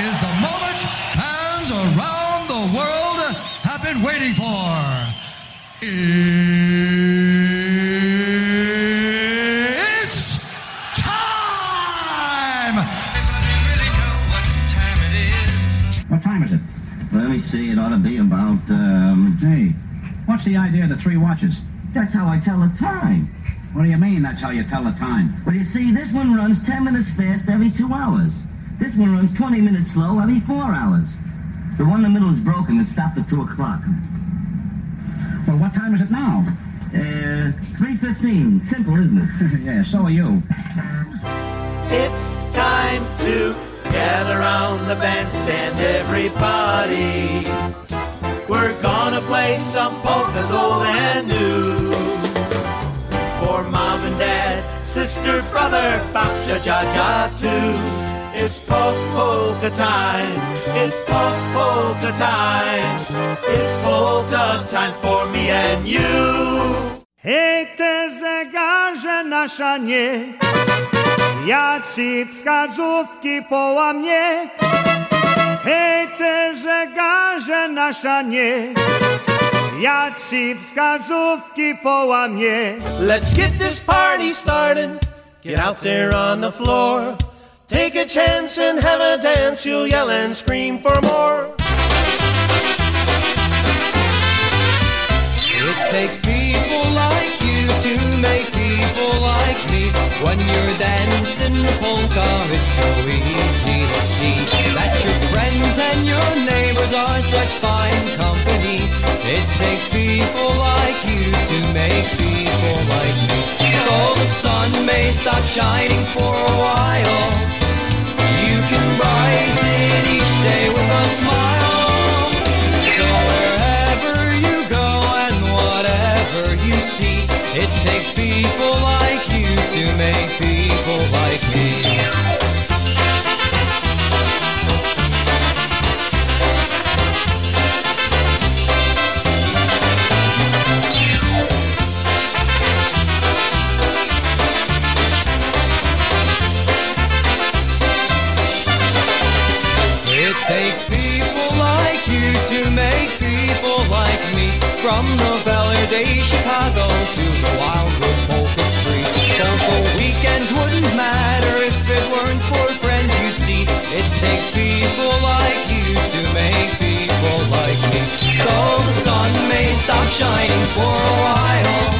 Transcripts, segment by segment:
is the moment fans around the world have been waiting for. It's time! What time is it? Let me see, it ought to be about, um... Hey, what's the idea of the three watches? That's how I tell the time. What do you mean that's how you tell the time? Well, you see, this one runs 10 minutes fast every two hours. This one runs 20 minutes slow every four hours. The one in the middle is broken. It stopped at 2 o'clock. Well, what time is it now? Uh, 3.15. Simple, isn't it? yeah, so are you. It's time to gather round the bandstand, everybody. We're gonna play some polkas old and new. For mom and dad, sister, brother, babcia, jaja, too. It's po- polka time. It's po- polka time. It's polka time for me and you. Hej, te zegarze nasza nie, ja ci wskazówki połamie. Hej, te zegarze nasza nie, ja ci wskazówki połamie. Let's get this party started. Get out there on the floor. Take a chance and have a dance. You'll yell and scream for more. It takes people like you to make people like me. When you're dancing polka, it's so easy to see that your friends and your neighbors are such fine company. It takes people like you to make people like me. Though the sun may stop shining for a while, people like you to make people like me. Shining for a while,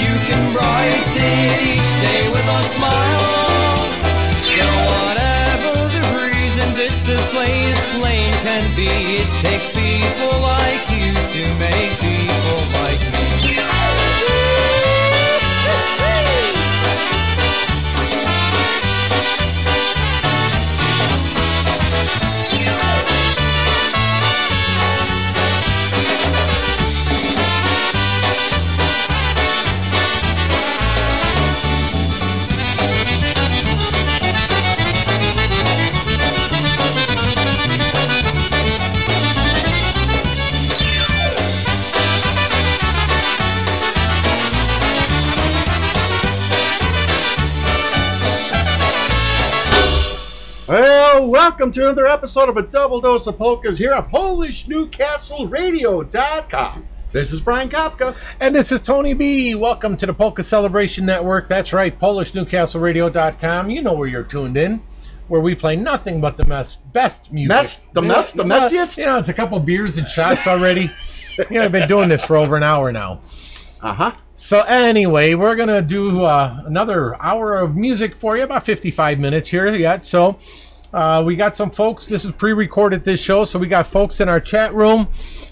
you can brighten each day with a smile. So whatever the reasons, it's as plain as plain can be. It takes people welcome to another episode of a double dose of polkas here at PolishNewcastleRadio.com. This is Brian Kapka. And this is Tony B. Welcome to the Polka Celebration Network. That's right, PolishNewcastleRadio.com. You know where you're tuned in, where we play nothing but the mess, best music. Mess? The mess? The messiest? You know, it's a couple beers and shots already. you know, I've been doing this for over an hour now. Uh huh. So anyway, we're gonna do uh, another hour of music for you, about 55 minutes here yet. So uh, we got some folks. This is pre-recorded this show, so we got folks in our chat room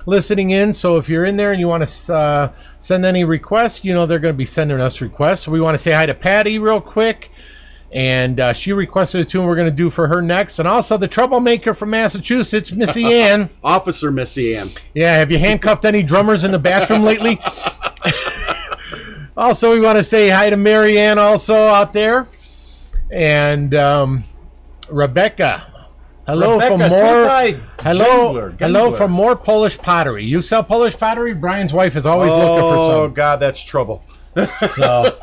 listening in. So if you're in there and you want to uh, send any requests, you know they're going to be sending us requests. So we want to say hi to Patty real quick. And uh, she requested a tune we're going to do for her next. And also the troublemaker from Massachusetts, Missy Ann. Officer Missy Ann. Yeah, have you handcuffed any drummers in the bathroom lately? also, we want to say hi to Mary Ann also out there. And um, Rebecca. Hello Rebecca, from more. Hello, hello from more Polish pottery. You sell Polish pottery? Brian's wife is always looking for some. Oh. God, that's trouble. So,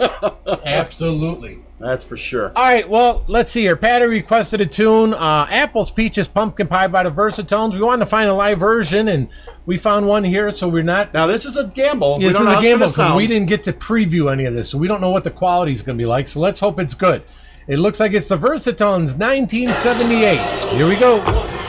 absolutely. That's for sure. All right, well, let's see here. Patty requested a tune, uh, Apples, Peaches, Pumpkin Pie by the Versatones. We wanted to find a live version, and we found one here, so we're not. Now this is a gamble. This is a gamble because we didn't get to preview any of this, so we don't know what the quality is going to be like. So let's hope it's good. It looks like it's the Versatones 1978. Here we go.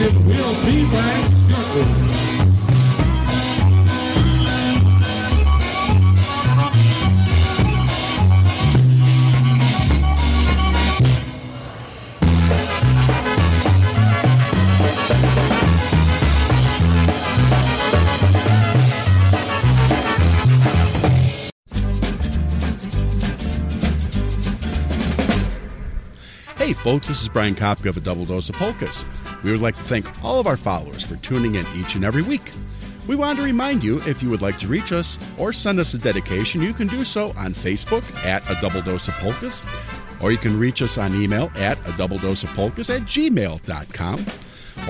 will be back shortly. Hey, folks, this is Brian Kapka of A Double Dose of Polkas. We would like to thank all of our followers for tuning in each and every week. We want to remind you if you would like to reach us or send us a dedication, you can do so on Facebook at a Double Dose of Polkas, or you can reach us on email at a Double Dose of Polkas at gmail.com,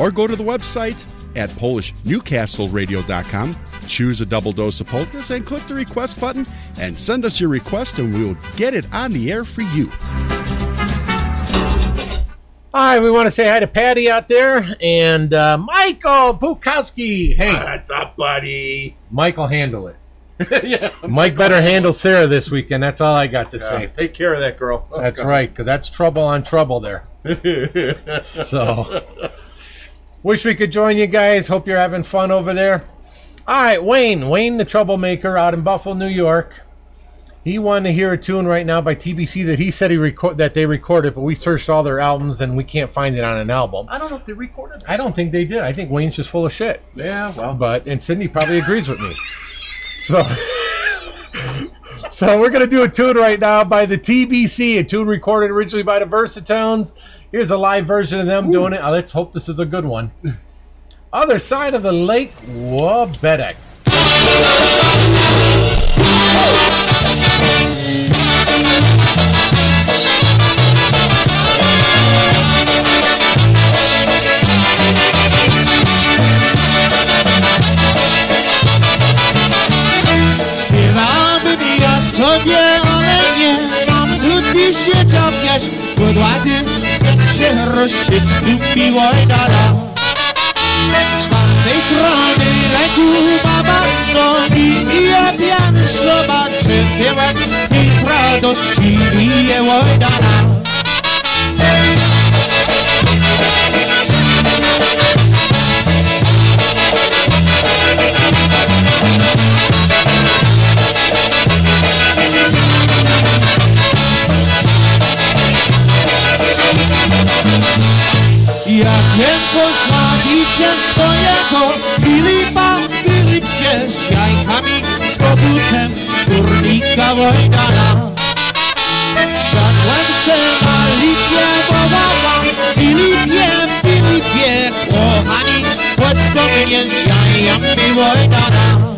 or go to the website at PolishNewcastleRadio.com, choose a Double Dose of Polkas, and click the request button and send us your request, and we will get it on the air for you. Hi, we want to say hi to Patty out there and uh, Michael Bukowski. Hey, What's up, buddy? Michael, handle it. yeah. Mike better handle Sarah this weekend. That's all I got to Yeah, say. Take care of that girl. Oh, That's God. right, because that's trouble on trouble there. So, wish we could join you guys. Hope you're having fun over there. All right, Wayne. Wayne, the troublemaker out in Buffalo, New York. He wanted to hear a tune right now by TBC that he said he record that they recorded, but we searched all their albums and we can't find it on an album. I don't know if they recorded that. I don't think they did. I think Wayne's just full of shit. Yeah, well. But and Sydney probably agrees with me. So So we're gonna do a tune right now by the TBC, a tune recorded originally by the Versatones. Here's a live version of them doing it. Uh, let's hope this is a good one. Other side of the lake, Wabedek. Miłojna Z tamtej strony leku baba nogi I ja piany zobaczy tyłek I z radości bije łojdana Jak Z górnika Wojdana Siadłem se na lipie, wołałam Filipie, Filipie, kochani Chodź do mnie z jajami Wojdana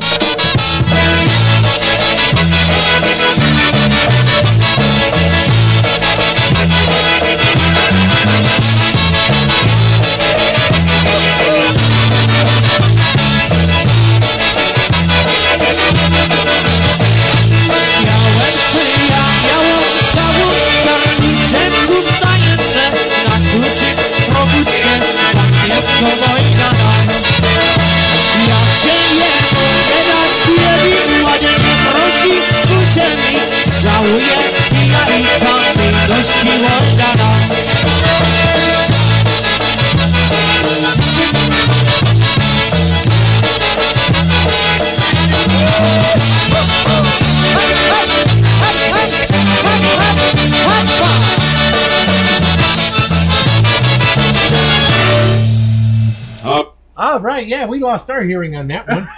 right, yeah, we lost our hearing on that one.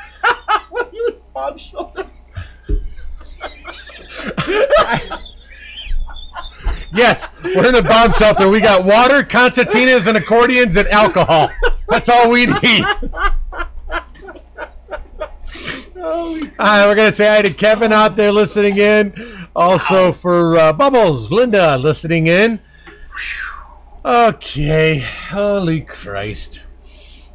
Bob Shelton. yes, we're in a bomb shelter. We got water, concertinas, and accordions, and alcohol. That's all we need. All right, we're gonna say hi to Kevin out there listening in. Also for uh, Bubbles, Linda listening in. Okay, holy Christ.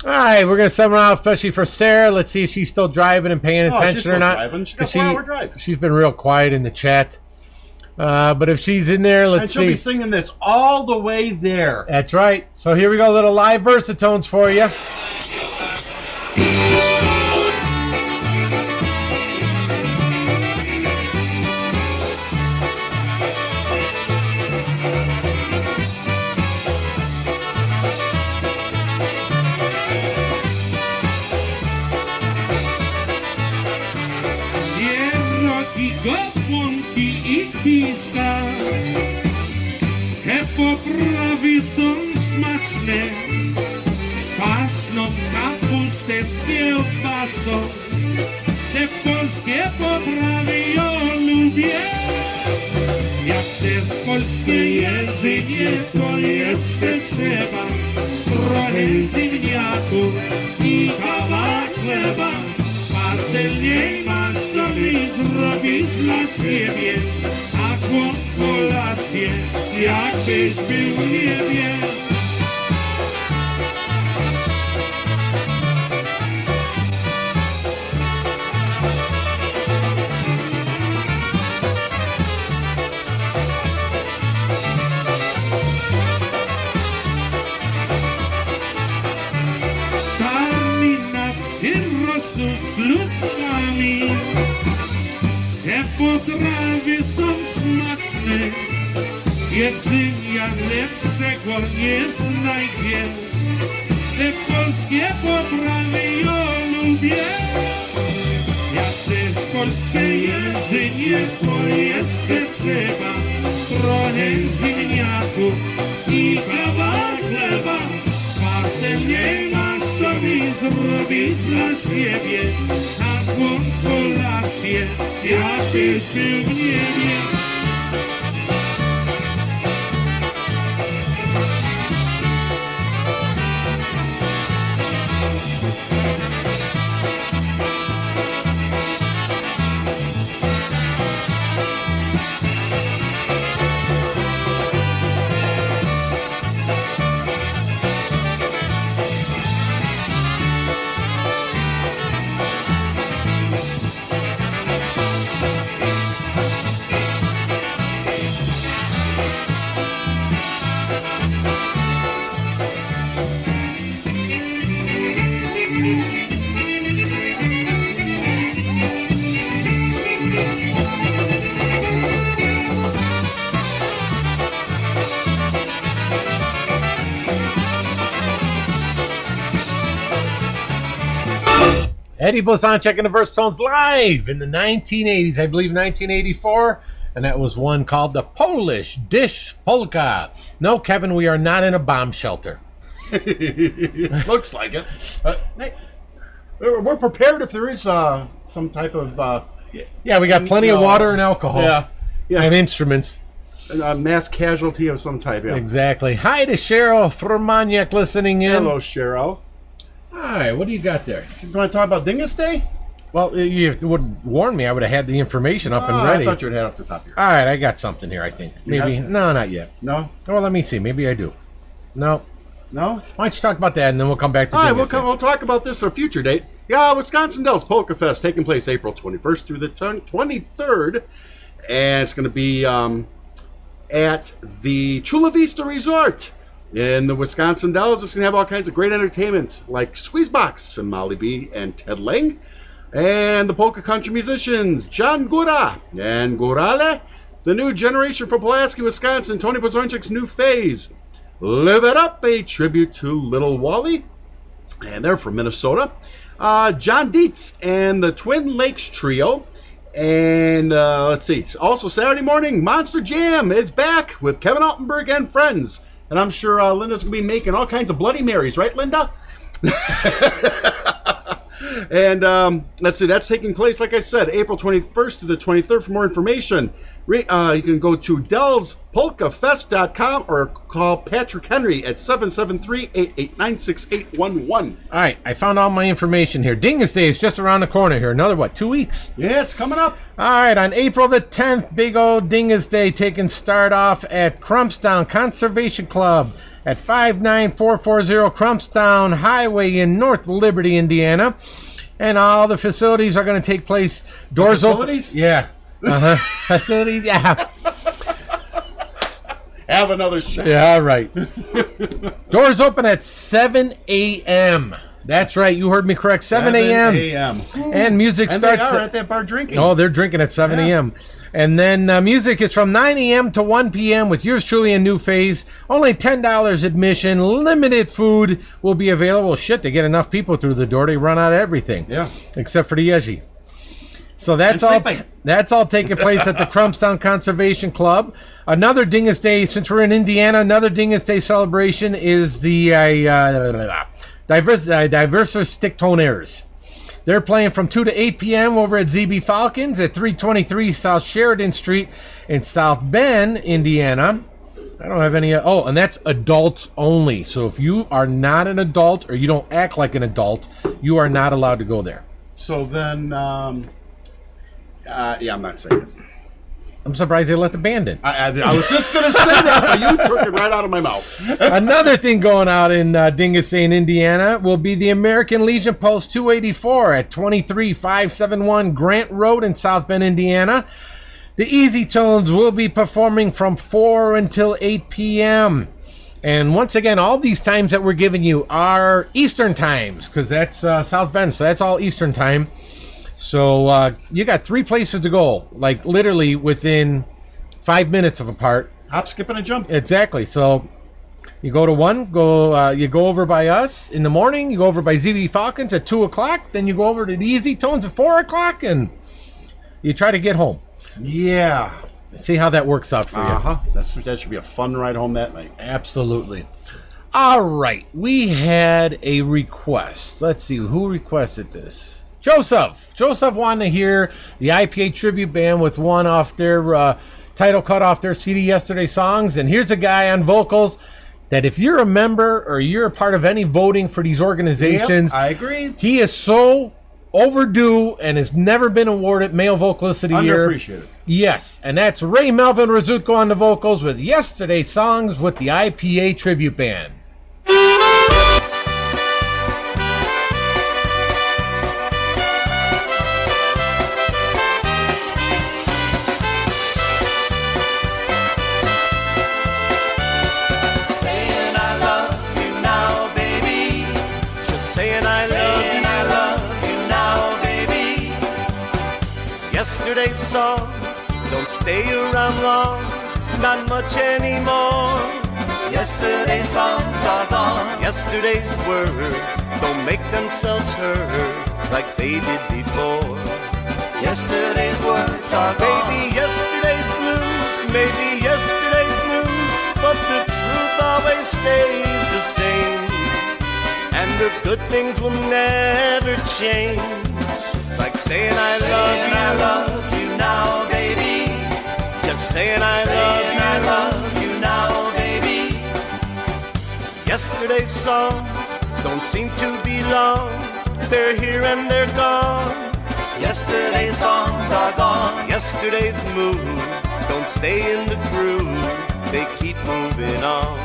All right, we're gonna send one out especially for Sarah. Let's see if she's still driving and paying Oh, attention or not. driving. She's got she, four-hour drive. she's been real quiet in the chat. Uh, but if she's in there, let's see. she'll see. be singing this all the way there. That's right. So here we go, little live versatones for you. Są smaczne. Paszną kapustę z kiełbasą. Te polskie poprawy ja lubię. Jak przez polskie jedzenie to jeszcze trzeba. Trochę ziemniaków i kawałek chleba. Patelniej masz sobie zrobić dla siebie, Gratulacje, jakbyś był nie wiem. Jedzenia lepszego nie znajdziesz Te polskie potrawy ja lubię. Ja też polskie jedzenie to jeszcze trzeba. Trochę ziemniaków i kawałek chleba. Potem nie masz sobie zrobić dla siebie. Taką kolację, jakbyś był w niebie. Eddie Blazonczyk and the Versatones live in the 1980s, I believe 1984, and that was one called the Polish Dish Polka. No, Kevin, we are not in a bomb shelter. Looks like it. Uh, hey, we're prepared if there is uh, some type of uh, Yeah, we got plenty of water and alcohol. Yeah, yeah. And instruments. a mass casualty of some type. Yeah. Exactly. Hi to Cheryl Fromaniak listening in. Hello, Cheryl. Hi, what do you got there? You want to talk about Dingus Day? Well, you wouldn't warn me. I would have had the information up and Ah, ready. I thought you would have off the top of your All right, I got something here. I think You maybe have? no, not yet. No, Well, let me see. Maybe I do. No. no. Why don't you talk about that and then we'll come back to All right, we'll, come, we'll talk about this at a future date. Yeah, Wisconsin Dells Polka Fest taking place April 21st through the 10 23rd, and it's going to be um, at the Chula Vista Resort in the Wisconsin Dells. It's going to have all kinds of great entertainment like Squeezebox and Molly B and Ted Lang, and the polka country musicians John Gora and Gorale, the new generation from Pulaski, Wisconsin, Tony Blazonczyk's new phase. Live It Up, a tribute to Little Wally and they're from Minnesota. Uh, John Dietz and the Twin Lakes Trio. And uh, let's see, also Saturday morning, Monster Jam is back with Kevin Altenberg and friends. And I'm sure uh, Linda's going to be making all kinds of Bloody Marys, right, Linda? and um, let's see, that's taking place, like I said, April 21st through the 23rd. For more information, re- uh, you can go to DellsPolkaFest.com or call Patrick Henry at 773 889 6811. All right, I found all my information here. Dingus Day is just around the corner here. Another what? Two weeks. Yeah, it's coming up. All right, on April the 10th, big old Dingus Day taking start off at Crumstown Conservation Club at 59440 Crumstown Highway in North Liberty, Indiana. And all the facilities are going to take place. Doors facilities? open. Yeah. Uh huh. facilities. Yeah. Have another shot. Yeah. All right. Doors open at 7 a.m. That's right. You heard me correct. 7 a.m. And music And starts. they are at that bar drinking. Oh, they're drinking at 7 Yeah. a.m. And then uh, music is from 9 a.m. to 1 p.m. with yours truly a new phase. Only $10 admission. Limited food will be available. Shit, they get enough people through the door. They run out of everything. Yeah. Except for the Yeji. So that's all. That's all taking place at the Crumstown Conservation Club. Another Dingus Day, since we're in Indiana, another Dingus Day celebration is the uh, uh, diverse uh, Stick Toners. They're playing from 2 to 8 p.m. over at ZB Falcons at 323 South Sheridan Street in South Bend, Indiana. I don't have any. Oh, and that's adults only. So if you are not an adult or you don't act like an adult, you are not allowed to go there. So then, um, uh, yeah, I'm not saying it. I'm surprised they let the band in. I, I, I was just gonna say that, but you took it right out of my mouth. Another thing going out in uh, Indiana, will be the American Legion Post 284 at 23571 Grant Road in South Bend, Indiana. The Easy Tones will be performing from 4 until 8 p.m. And once again, all these times that we're giving you are Eastern times because that's uh, South Bend, so that's all Eastern time. So uh, you got three places to go, like literally within five minutes of apart. Hop, skip, and a jump. Exactly. So you go to one, go uh, you go over by us in the morning. You go over by ZB Falcons at two o'clock. Then you go over to the Easy Tones at four o'clock, and you try to get home. Yeah. See how that works out for you. Uh huh. That's that should be a fun ride home that night. Absolutely. All right, we had a request. Let's see who requested this. Joseph. Joseph wanted to hear the IPA tribute band with one off their uh, title cut off their CD yesterday songs. And here's a guy on vocals that if you're a member or you're a part of any voting for these organizations, Yep, I agree. he is so overdue and has never been awarded male vocalist of the year. Underappreciated. Yes, and that's Ray Melvin Rizutko on the vocals with yesterday's songs with the IPA tribute band. Stay around long, not much anymore. Yesterday's songs are gone. Yesterday's words don't make themselves heard like they did before. Yesterday's words are gone. Maybe yesterday's blues, maybe yesterday's news, but the truth always stays the same. And the good things will never change. Like saying I love you. I love you now, baby. Saying I love you. I love you now, baby. Yesterday's songs don't seem to be long. They're here and they're gone. Yesterday's songs are gone. Yesterday's moves don't stay in the groove. They keep moving on.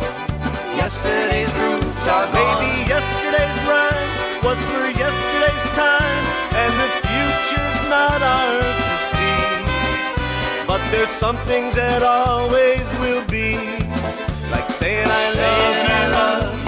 Yesterday's grooves are gone. Maybe yesterday's rhyme was for yesterday's time, and the future's not ours to see. There's some things that always will be, like saying I love you.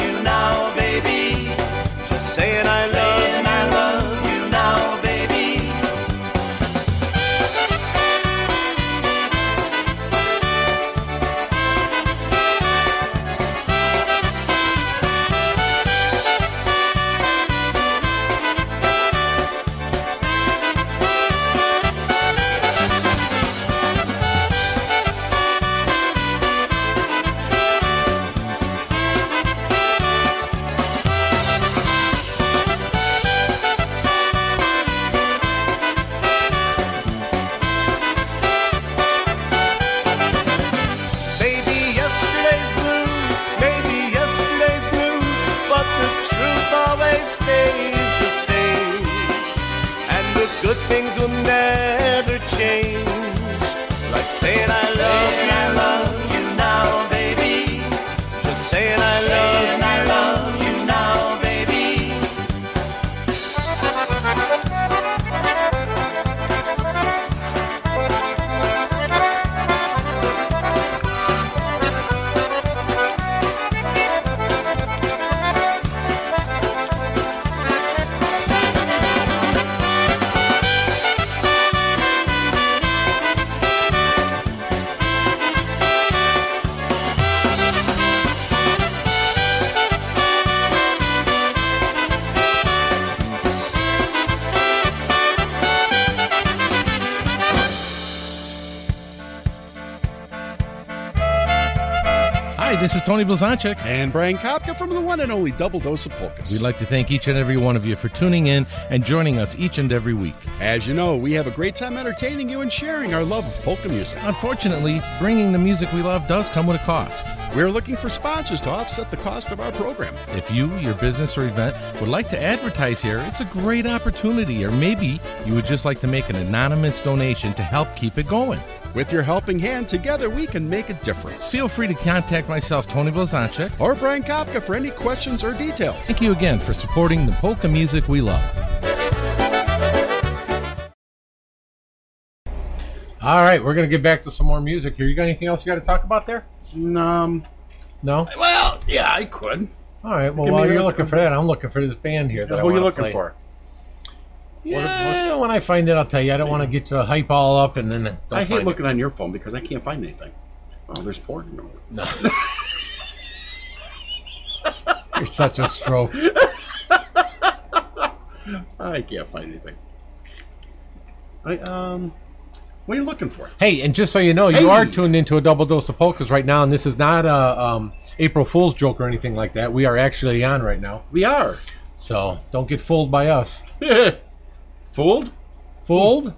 This is Tony Blazonczyk. And Brian Kapka from the one and only Double Dose of Polkas. We'd like to thank each and every one of you for tuning in and joining us each and every week. As you know, we have a great time entertaining you and sharing our love of polka music. Unfortunately, bringing the music we love does come with a cost. We're looking for sponsors to offset the cost of our program. If you, your business, or event would like to advertise here, it's a great opportunity. Or maybe you would just like to make an anonymous donation to help keep it going. With your helping hand, together we can make a difference. Feel free to contact myself, Tony Blazonczyk, or Brian Kapka for any questions or details. Thank you again for supporting the polka music we love. All right, we're gonna get back to some more music here. You got anything else you got to talk about there? Um, No. well, yeah, I could. All right. Well, Give while you're a- looking for that, I'm looking for this band here that I Who are you looking play. for? Yeah, when I find it, I'll tell you. I don't want to get the hype all up and then. Don't I hate find looking on your phone because I can't find anything. Oh, there's porn. No. No. You're such a stroke. I can't find anything. I um, what are you looking for? Hey, and just so you know, you Hey! are tuned into a double dose of polkas right now, and this is not a um, April Fool's joke or anything like that. We are actually on right now, We are so don't get fooled by us. fooled. Fooled?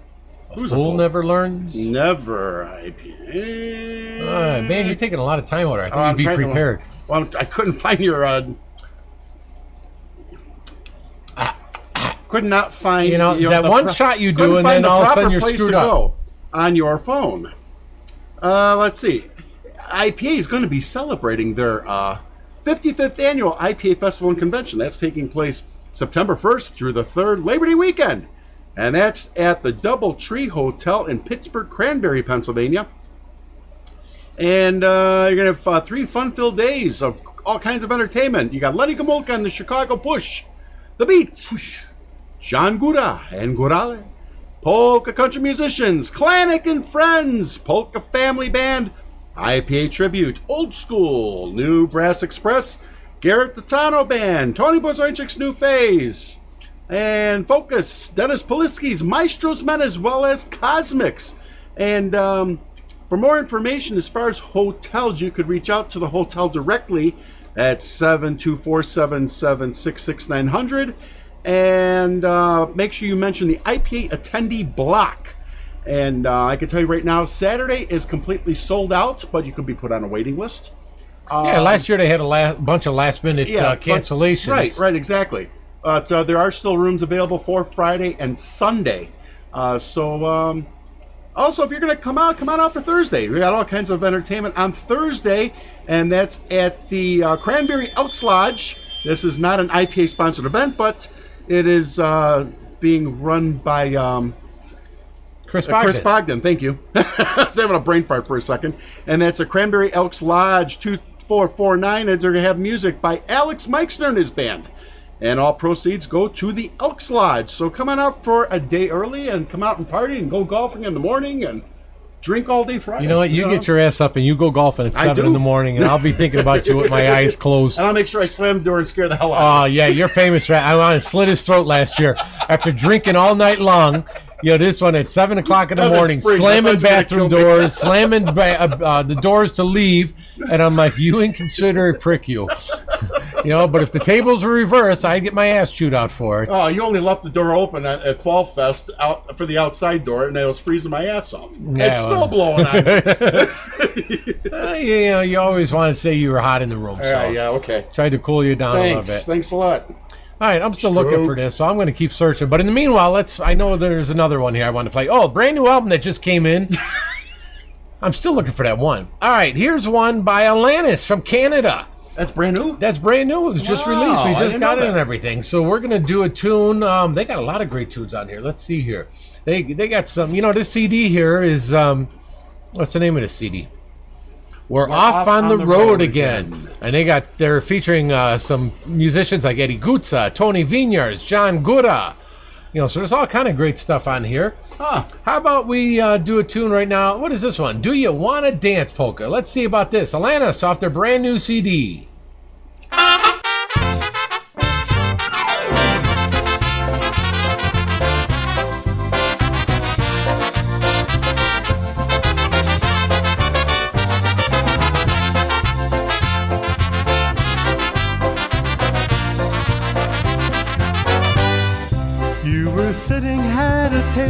Who's a fool fool? never learns. Never IPA. Right, man, you're taking a lot of time over. I Oh, think I'm you'd be trying to- prepared. Well, I couldn't find your. Uh, could not find. You know, that one shot you do, and then the all of a sudden you're screwed up. Go on your phone. Uh, let's see. IPA is going to be celebrating their uh, 55th annual IPA Festival and Convention. That's taking place September 1st through the 3rd, Labor Day weekend. And that's at the Double Tree Hotel in Pittsburgh, Cranberry, Pennsylvania. And uh, you're going to have uh, three fun filled days of all kinds of entertainment. You got Lenny Gomulka and the Chicago Push, The Beats, John Gora and Gorale, Polka Country Musicians, Clanic and Friends, Polka Family Band, IPA Tribute, Old School, New Brass Express, Garrett Titano Band, Tony Blazonczyk's New Phase, and Focus, Dennis Polisky's Maestros Men, as well as Cosmics. And um, for more information as far as hotels, you could reach out to the hotel directly at 724-776-6900 and uh, make sure you mention the IPA attendee block. And uh, I can tell you right now, Saturday is completely sold out, but you could be put on a waiting list. Yeah, Um, last year they had a la- bunch of last minute uh, but- cancellations. Right, right, exactly. But uh, there are still rooms available for Friday and Sunday. Uh, so, um, also, if you're going to come out, come on out for Thursday. We got all kinds of entertainment on Thursday, and that's at the uh, Cranberry Elks Lodge. This is not an IPA sponsored event, but it is uh, being run by um, Chris uh, Chris Bogdan. Bogdan, thank you. I was having a brain fart for a second. And that's a Cranberry Elks Lodge 2449. And they're going to have music by Alex Meixner and his band. And all proceeds go to the Elks Lodge. So come on out for a day early and come out and party and go golfing in the morning and drink all day Friday. You know what? You get your ass up and you go golfing at I seven do. in the morning, and I'll be thinking about you with my eyes closed. And I'll make sure I slam the door and scare the hell out of you. Oh yeah, you're famous. Right? I want to slit his throat last year after drinking all night long. You know this one at seven o'clock in the morning, spring. Slamming thought you were gonna bathroom doors, slamming ba- uh, uh, the doors to leave, and I'm like, you inconsiderate prick, you. you know, but if the tables were reversed, I'd get my ass chewed out for it. Oh, you only left the door open at, at Fall Fest out for the outside door, and I was freezing my ass off. Yeah, it's well. still blowing on me. Uh, you know, you always want to say you were hot in the room, so yeah, yeah, okay. tried to cool you down a little bit. Thanks a lot. All right, I'm still looking for this, so I'm going to keep searching. But in the meanwhile, let's. I know there's another one here I want to play. Oh, brand new album that just came in. I'm still looking for that one. All right, here's one by Alanis from Canada. That's brand new. That's brand new. It was just Wow, released. We just got it and everything. So we're gonna do a tune. Um, they got a lot of great tunes on here. Let's see here. They they got some. You know, this CD here is um, what's the name of this CD? We're, off, on, the, road, again. and they got they're featuring uh, some musicians like Eddie Gutza, Tony Vineyards, John Gora. You know, so there's all kind of great stuff on here. Huh. How about we uh, do a tune right now? What is this one? Do you want to dance polka? Let's see about this. Alanis off their brand new CD.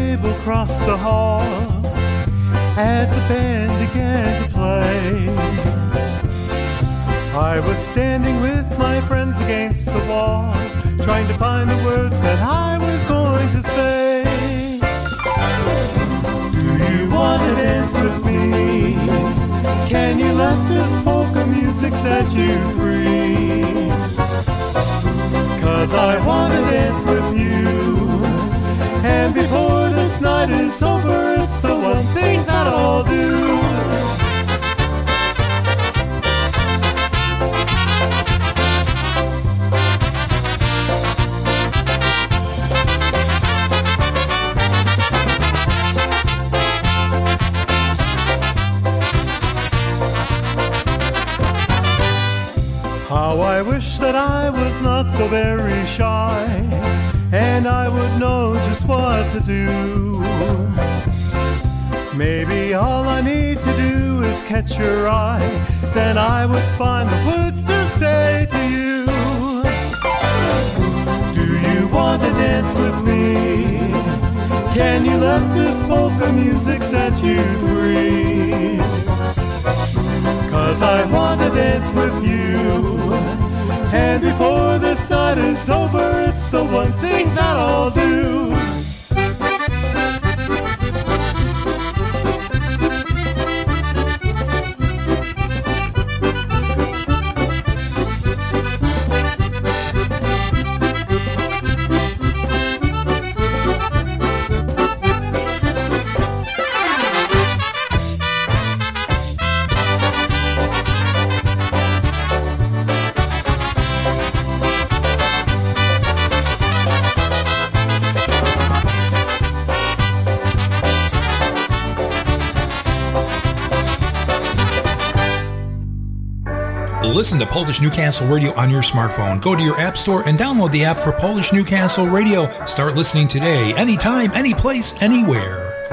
Table across the hall as the band began to play. I was standing with my friends against the wall, trying to find the words that I was going to say. Do you want to dance with me? Can you let this polka music set you free? Cause I want to dance with you. And before night is over, it's the one thing that I'll do. Listen to Polish Newcastle Radio on your smartphone. Go to your app store and download the app for Polish Newcastle Radio. Start listening today, anytime, any place, anywhere.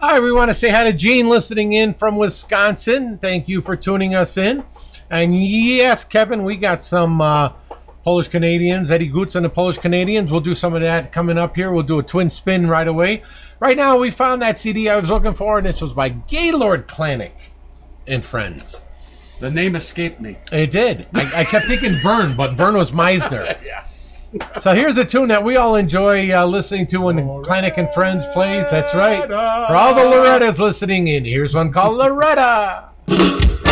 Hi, we want to say hi to Gene listening in from Wisconsin. Thank you for tuning us in. And yes, Kevin, we got some uh, Polish Canadians, Eddie Goots and the Polish Canadians. We'll do some of that coming up here. We'll do a twin spin right away. Right now, we found that CD I was looking for, and this was by Gaylord Klanik and Friends. The name escaped me. It did. I, I kept thinking Vern, but Vern was Meisner. yeah. So here's a tune that we all enjoy uh, listening to when Klanik and Friends plays. That's right. For all the Lorettas listening in, here's one called Loretta. Loretta,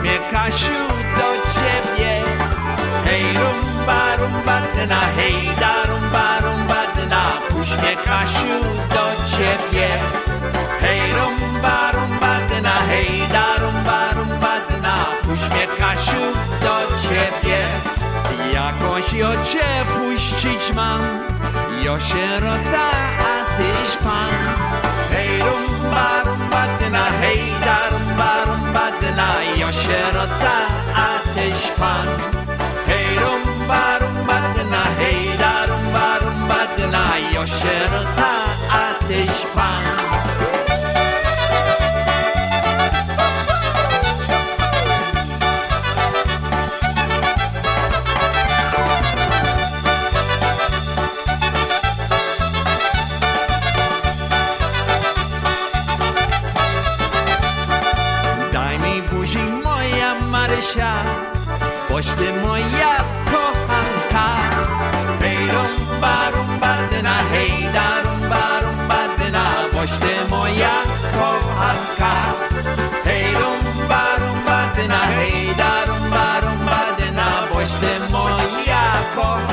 uśmiecha się do ciebie. Hej rumba rumba dna, hej da rumba rumba uśmiecha się do ciebie. Hej rumba rumba dna, hej da rumba rumba uśmiecha się do ciebie. Jakoś jo cię puścić mam, jo sierota, a tyś pan. Hej rumba rumba بدنا هی در برم بدنا یا شرطه آتش پن هی روم برم بدنا هی در برم بدنا یا شرطه آتش پن باشم. پشت ما یک کهنتر بیرون برون برده نه هی درون برون برده نه. پشت ما یک کهنتر بیرون برون برده نه هی درون برون برده نه. پشت ما یک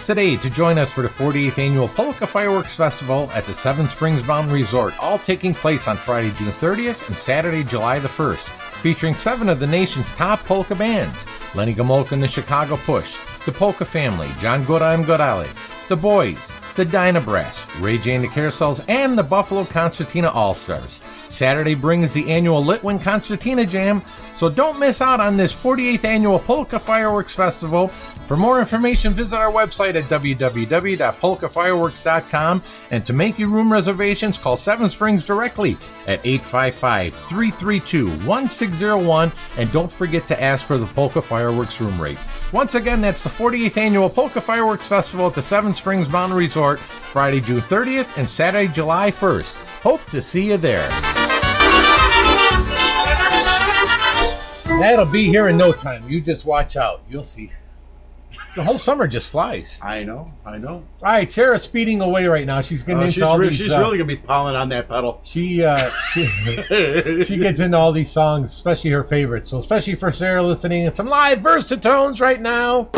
Plans today to join us for the 48th annual Polka Fireworks Festival at the Seven Springs Mountain Resort, all taking place on Friday, June 30th and Saturday, July the 1st, featuring seven of the nation's top polka bands Lenny Gomulka and the Chicago Push, the Polka Family, John Gora and Gorale, the Boys, the Dyna Brass, Ray Jay and the Carousels, and the Buffalo Concertina All Stars. Saturday brings the annual Litwin Concertina Jam, so don't miss out on this 48th annual Polka Fireworks Festival For more information, visit our website at www.polkafireworks.com. And to make your room reservations, call Seven Springs directly at 855 332 1601. And don't forget to ask for the Polka Fireworks room rate. Once again, that's the 48th annual Polka Fireworks Festival at the Seven Springs Mountain Resort, Friday, June 30th and Saturday, July 1st. Hope to see you there. That'll be here in no time. You just watch out. You'll see. The whole summer just flies. I know, I know. All right, Sarah's speeding away right now. She's getting Oh, into she's all re- these. she's uh, really gonna be piling on that pedal. She uh, she she gets into all these songs, especially her favorites. So especially for Sarah listening, some live versatones right now.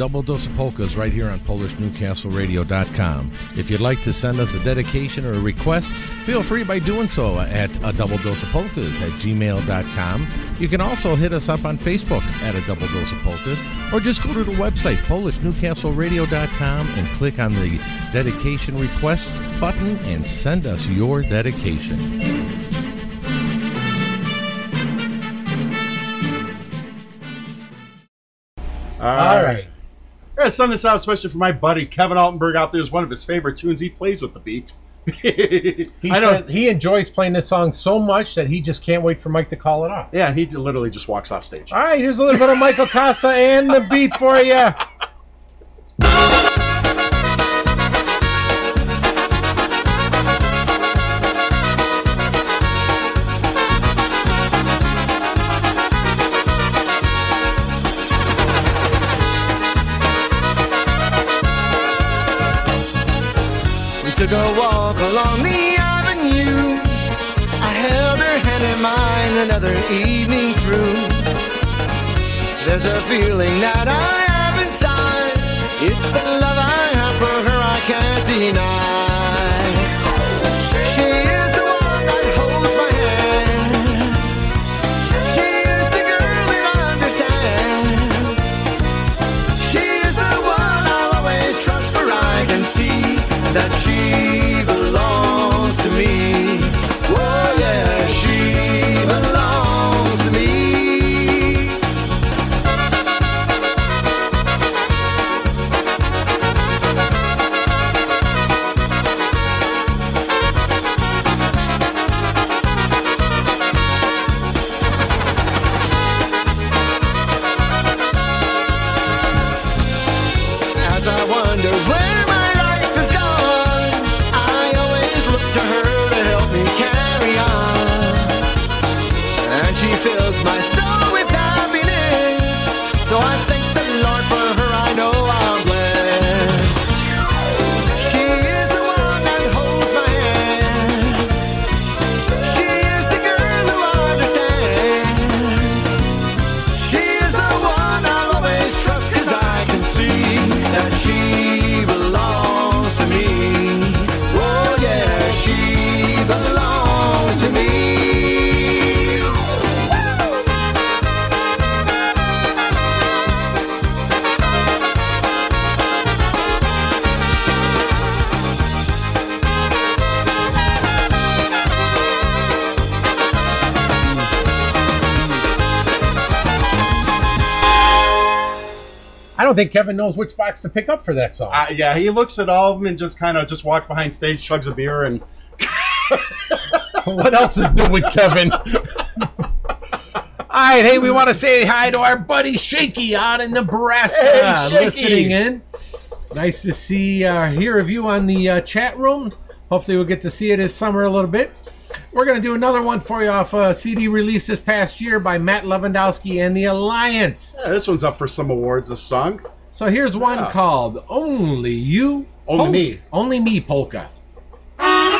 Double dose of polkas right here on PolishNewcastleRadio.com. If you'd like to send us a dedication or a request, feel free by doing so at uh, a double dose of polkas at gmail.com. You can also hit us up on Facebook at a double dose of polkas, or just go to the website PolishNewcastleRadio.com and click on the dedication request button and send us your dedication. All right. I'm gonna send this out especially for my buddy Kevin Altenberg out there. Is one of his favorite tunes. He plays with the beat. He I know. said he enjoys playing this song so much that he just can't wait for Mike to call it off. Yeah, he literally just walks off stage. All right, here's a little bit of Michael Costa and the beat for you. Evening through. There's a feeling that I have inside. It's the love think Kevin knows which box to pick up for that song. Uh, yeah, he looks at all of them and just kind of just walks behind stage, chugs a beer, and. what else is new with Kevin? All right, hey, we want to say hi to our buddy Shaky out in Nebraska, hey, Shaky. listening in. Nice to see uh, hear of you on the uh, chat room. Hopefully, we'll get to see you this summer a little bit. We're going to do another one for you off a CD released this past year by Matt Lewandowski and the Alliance. Yeah, this one's up for some awards, this song. So here's one yeah. called Only You. Only Pol- Me. Only Me Polka.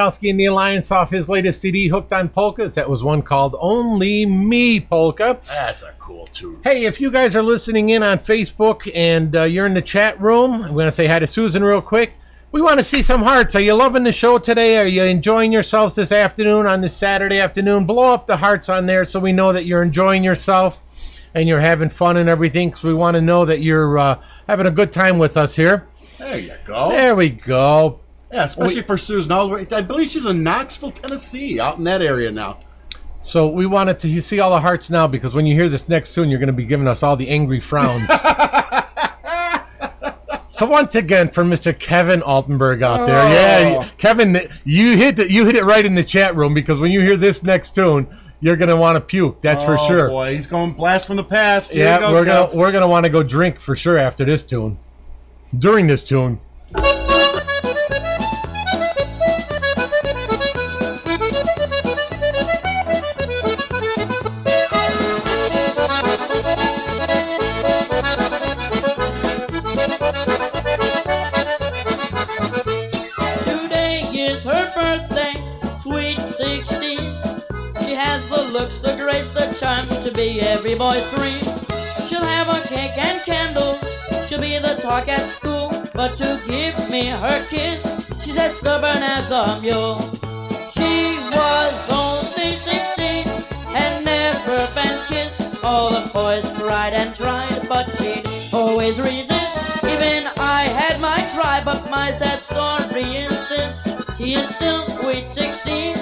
Matt Lewandowski and the Alliance off his latest CD, Hooked on Polkas. That was one called Only Me Polka. That's a cool tune. Hey, if you guys are listening in on Facebook and uh, you're in the chat room, I'm going to say hi to Susan real quick. We want to see some hearts. Are you loving the show today? Are you enjoying yourselves this afternoon on this Saturday afternoon? Blow up the hearts on there so we know that you're enjoying yourself and you're having fun and everything because we want to know that you're uh, having a good time with us here. There you go. There we go. Yeah, especially for Susan. All the way, I believe she's in Knoxville, Tennessee, out in that area now. So we wanted to see all the hearts now because when you hear this next tune, you're going to be giving us all the angry frowns. so once again, for Mr. Kevin Altenberg out there, Oh. yeah, Kevin, you hit it. You hit it right in the chat room because when you hear this next tune, you're going to want to puke. That's for Oh, sure. boy, he's going blast from the past. Here yeah, go, we're Kev. gonna we're gonna want to go drink for sure after this tune. During this tune. Boy's dream. She'll have a cake and candles, she'll be the talk at school. But to give me her kiss, she's as stubborn as a mule. She was only 16 and never been kissed. All the boys tried and tried, but she'd always resist. Even I had my try, but my sad story is this. She is still sweet 16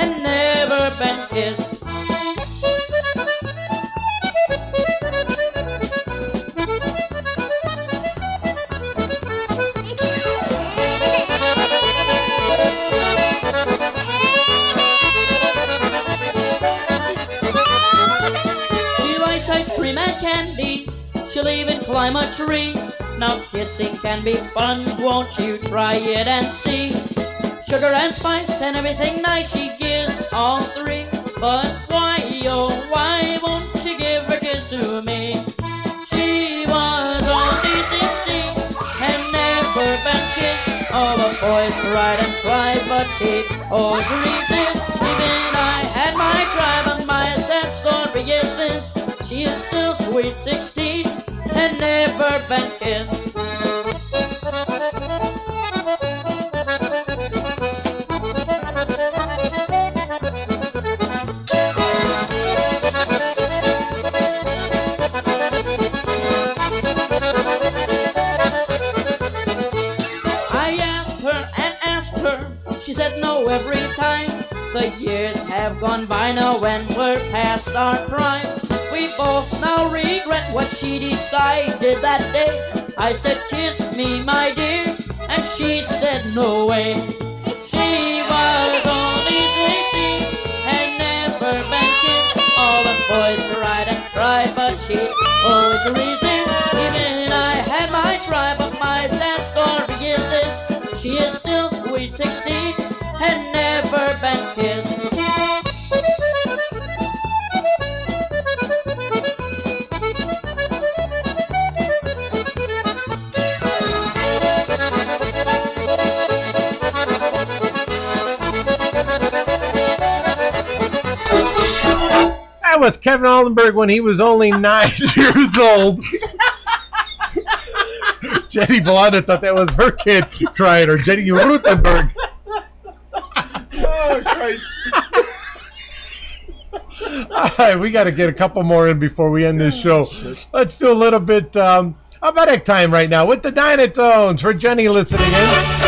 and never been kissed. Can be fun, won't you try it and see? Sugar and spice and everything nice she gives all three. But why, oh why won't she give her kiss to me? She was only 16 and never been kissed. All the boys tried and tried, but she always resist. Even I had my try, but my sad story is this. She is still sweet 16 and never been kissed. Our prime. We both now regret what she decided that day. I said, kiss me, my dear, and she said, no way. She was only 16 and never been kissed. All the boys tried and tried, but she always resist. Even I had my try, but my sad story is this. She is still sweet 16 and never been kissed. Kevin Altenberg when he was only nine years old. Jenny Belanda thought that was her kid crying, or Jenny Rutenberg. Oh, Christ. All right, we got to get a couple more in before we end this show. Let's do a little bit um, of Medic time right now with the Dynatones for Jenny listening in.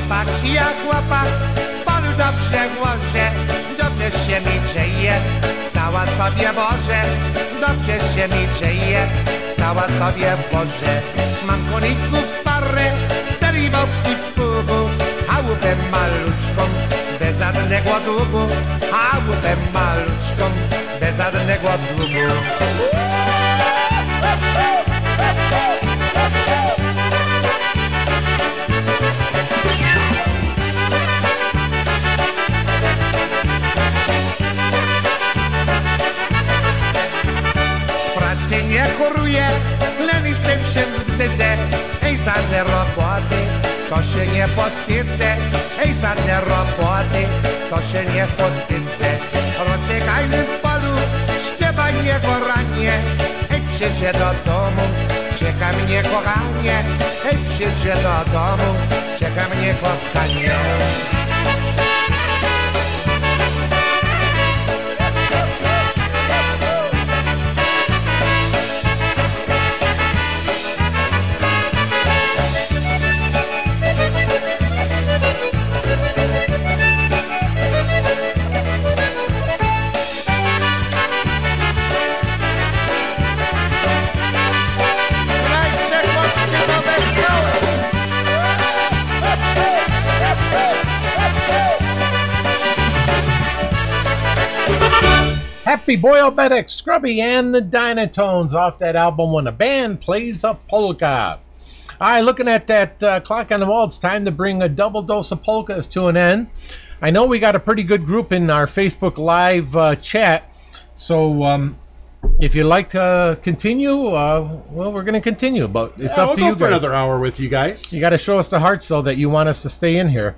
Chłopak jak chłopak, Panu dobrze dobrze się mi dzieje, cała Tobie Boże, dobrze się mi dzieje, cała w porze. Mam koników parę, sterywał w pugu, chałupę maluczką, bez żadnego długu, chałupę maluczką, bez żadnego długu. Nie choruje, leni z tym się wstydzę. Ej, te roboty, to się nie powstydzę. Ej, te roboty, to się nie powstydzę. Rozbiegajmy w polu, śpiewaj jego ranie. Ej, przyjdzie do domu, czeka mnie kochanie. Ej, przyjdzie do domu, czeka mnie kochanie. Happy Boyle Medic, Scrubby, and the Dynatones off that album when a band plays a polka. All right, looking at that uh, clock on the wall, it's time to bring a double dose of polkas to an end. I know we got a pretty good group in our Facebook Live uh, chat, so um, if you'd like to continue, uh, well, we're going to continue, but it's Yeah, up we'll to go you for guys. another hour with you guys. You got to show us the hearts, though, that you want us to stay in here.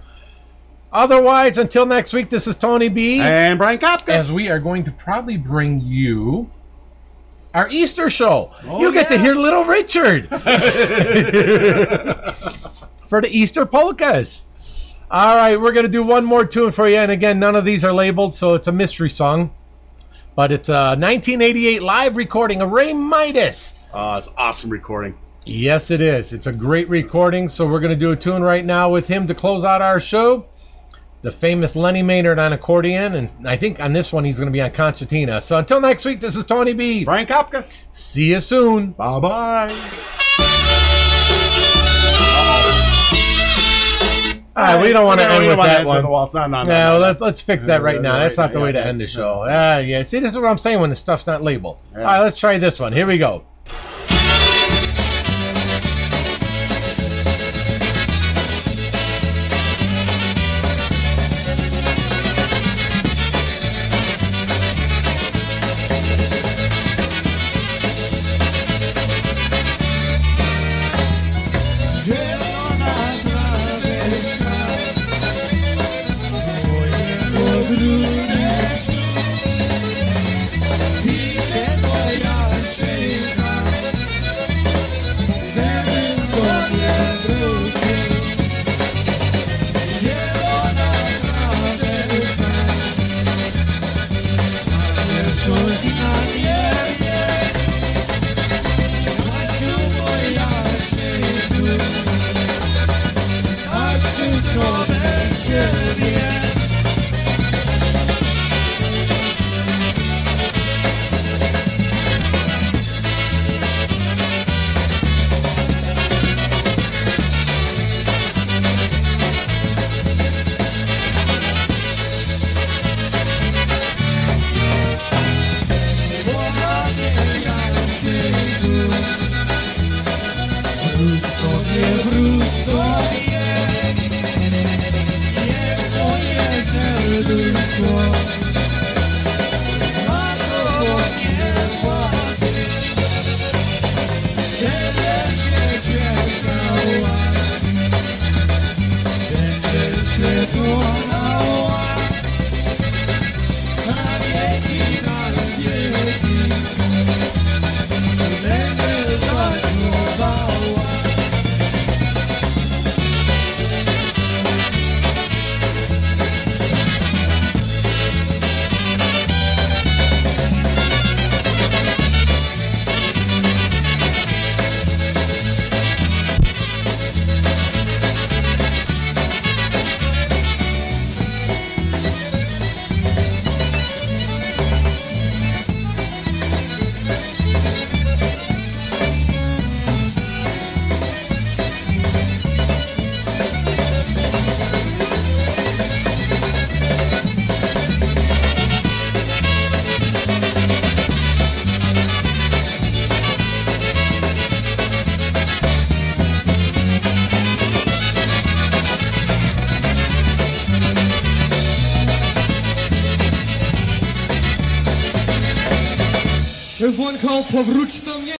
Otherwise, until next week, this is Tony B. And Brian Kapka. As we are going to probably bring you our Easter show. Oh, you get to hear Little Richard for the Easter polkas. All right, we're going to do one more tune for you. And again, none of these are labeled, so it's a mystery song. But it's a 1988 live recording of Ray Midas. Oh, it's awesome recording. Yes, it is. It's a great recording. So we're going to do a tune right now with him to close out our show. The famous Lenny Maynard on accordion, and I think on this one he's going to be on concertina. So until next week, this is Tony B. Brian Kapka. See you soon. Bye bye. All right, we don't want to end with that one. Well, it's not, not, No, not. let's let's fix that right now. That's not the yeah, way to end the show. Ah, yeah. See, this is what I'm saying when the stuff's not labeled. Yeah. All right, let's try this one. Here we go. Będzie call for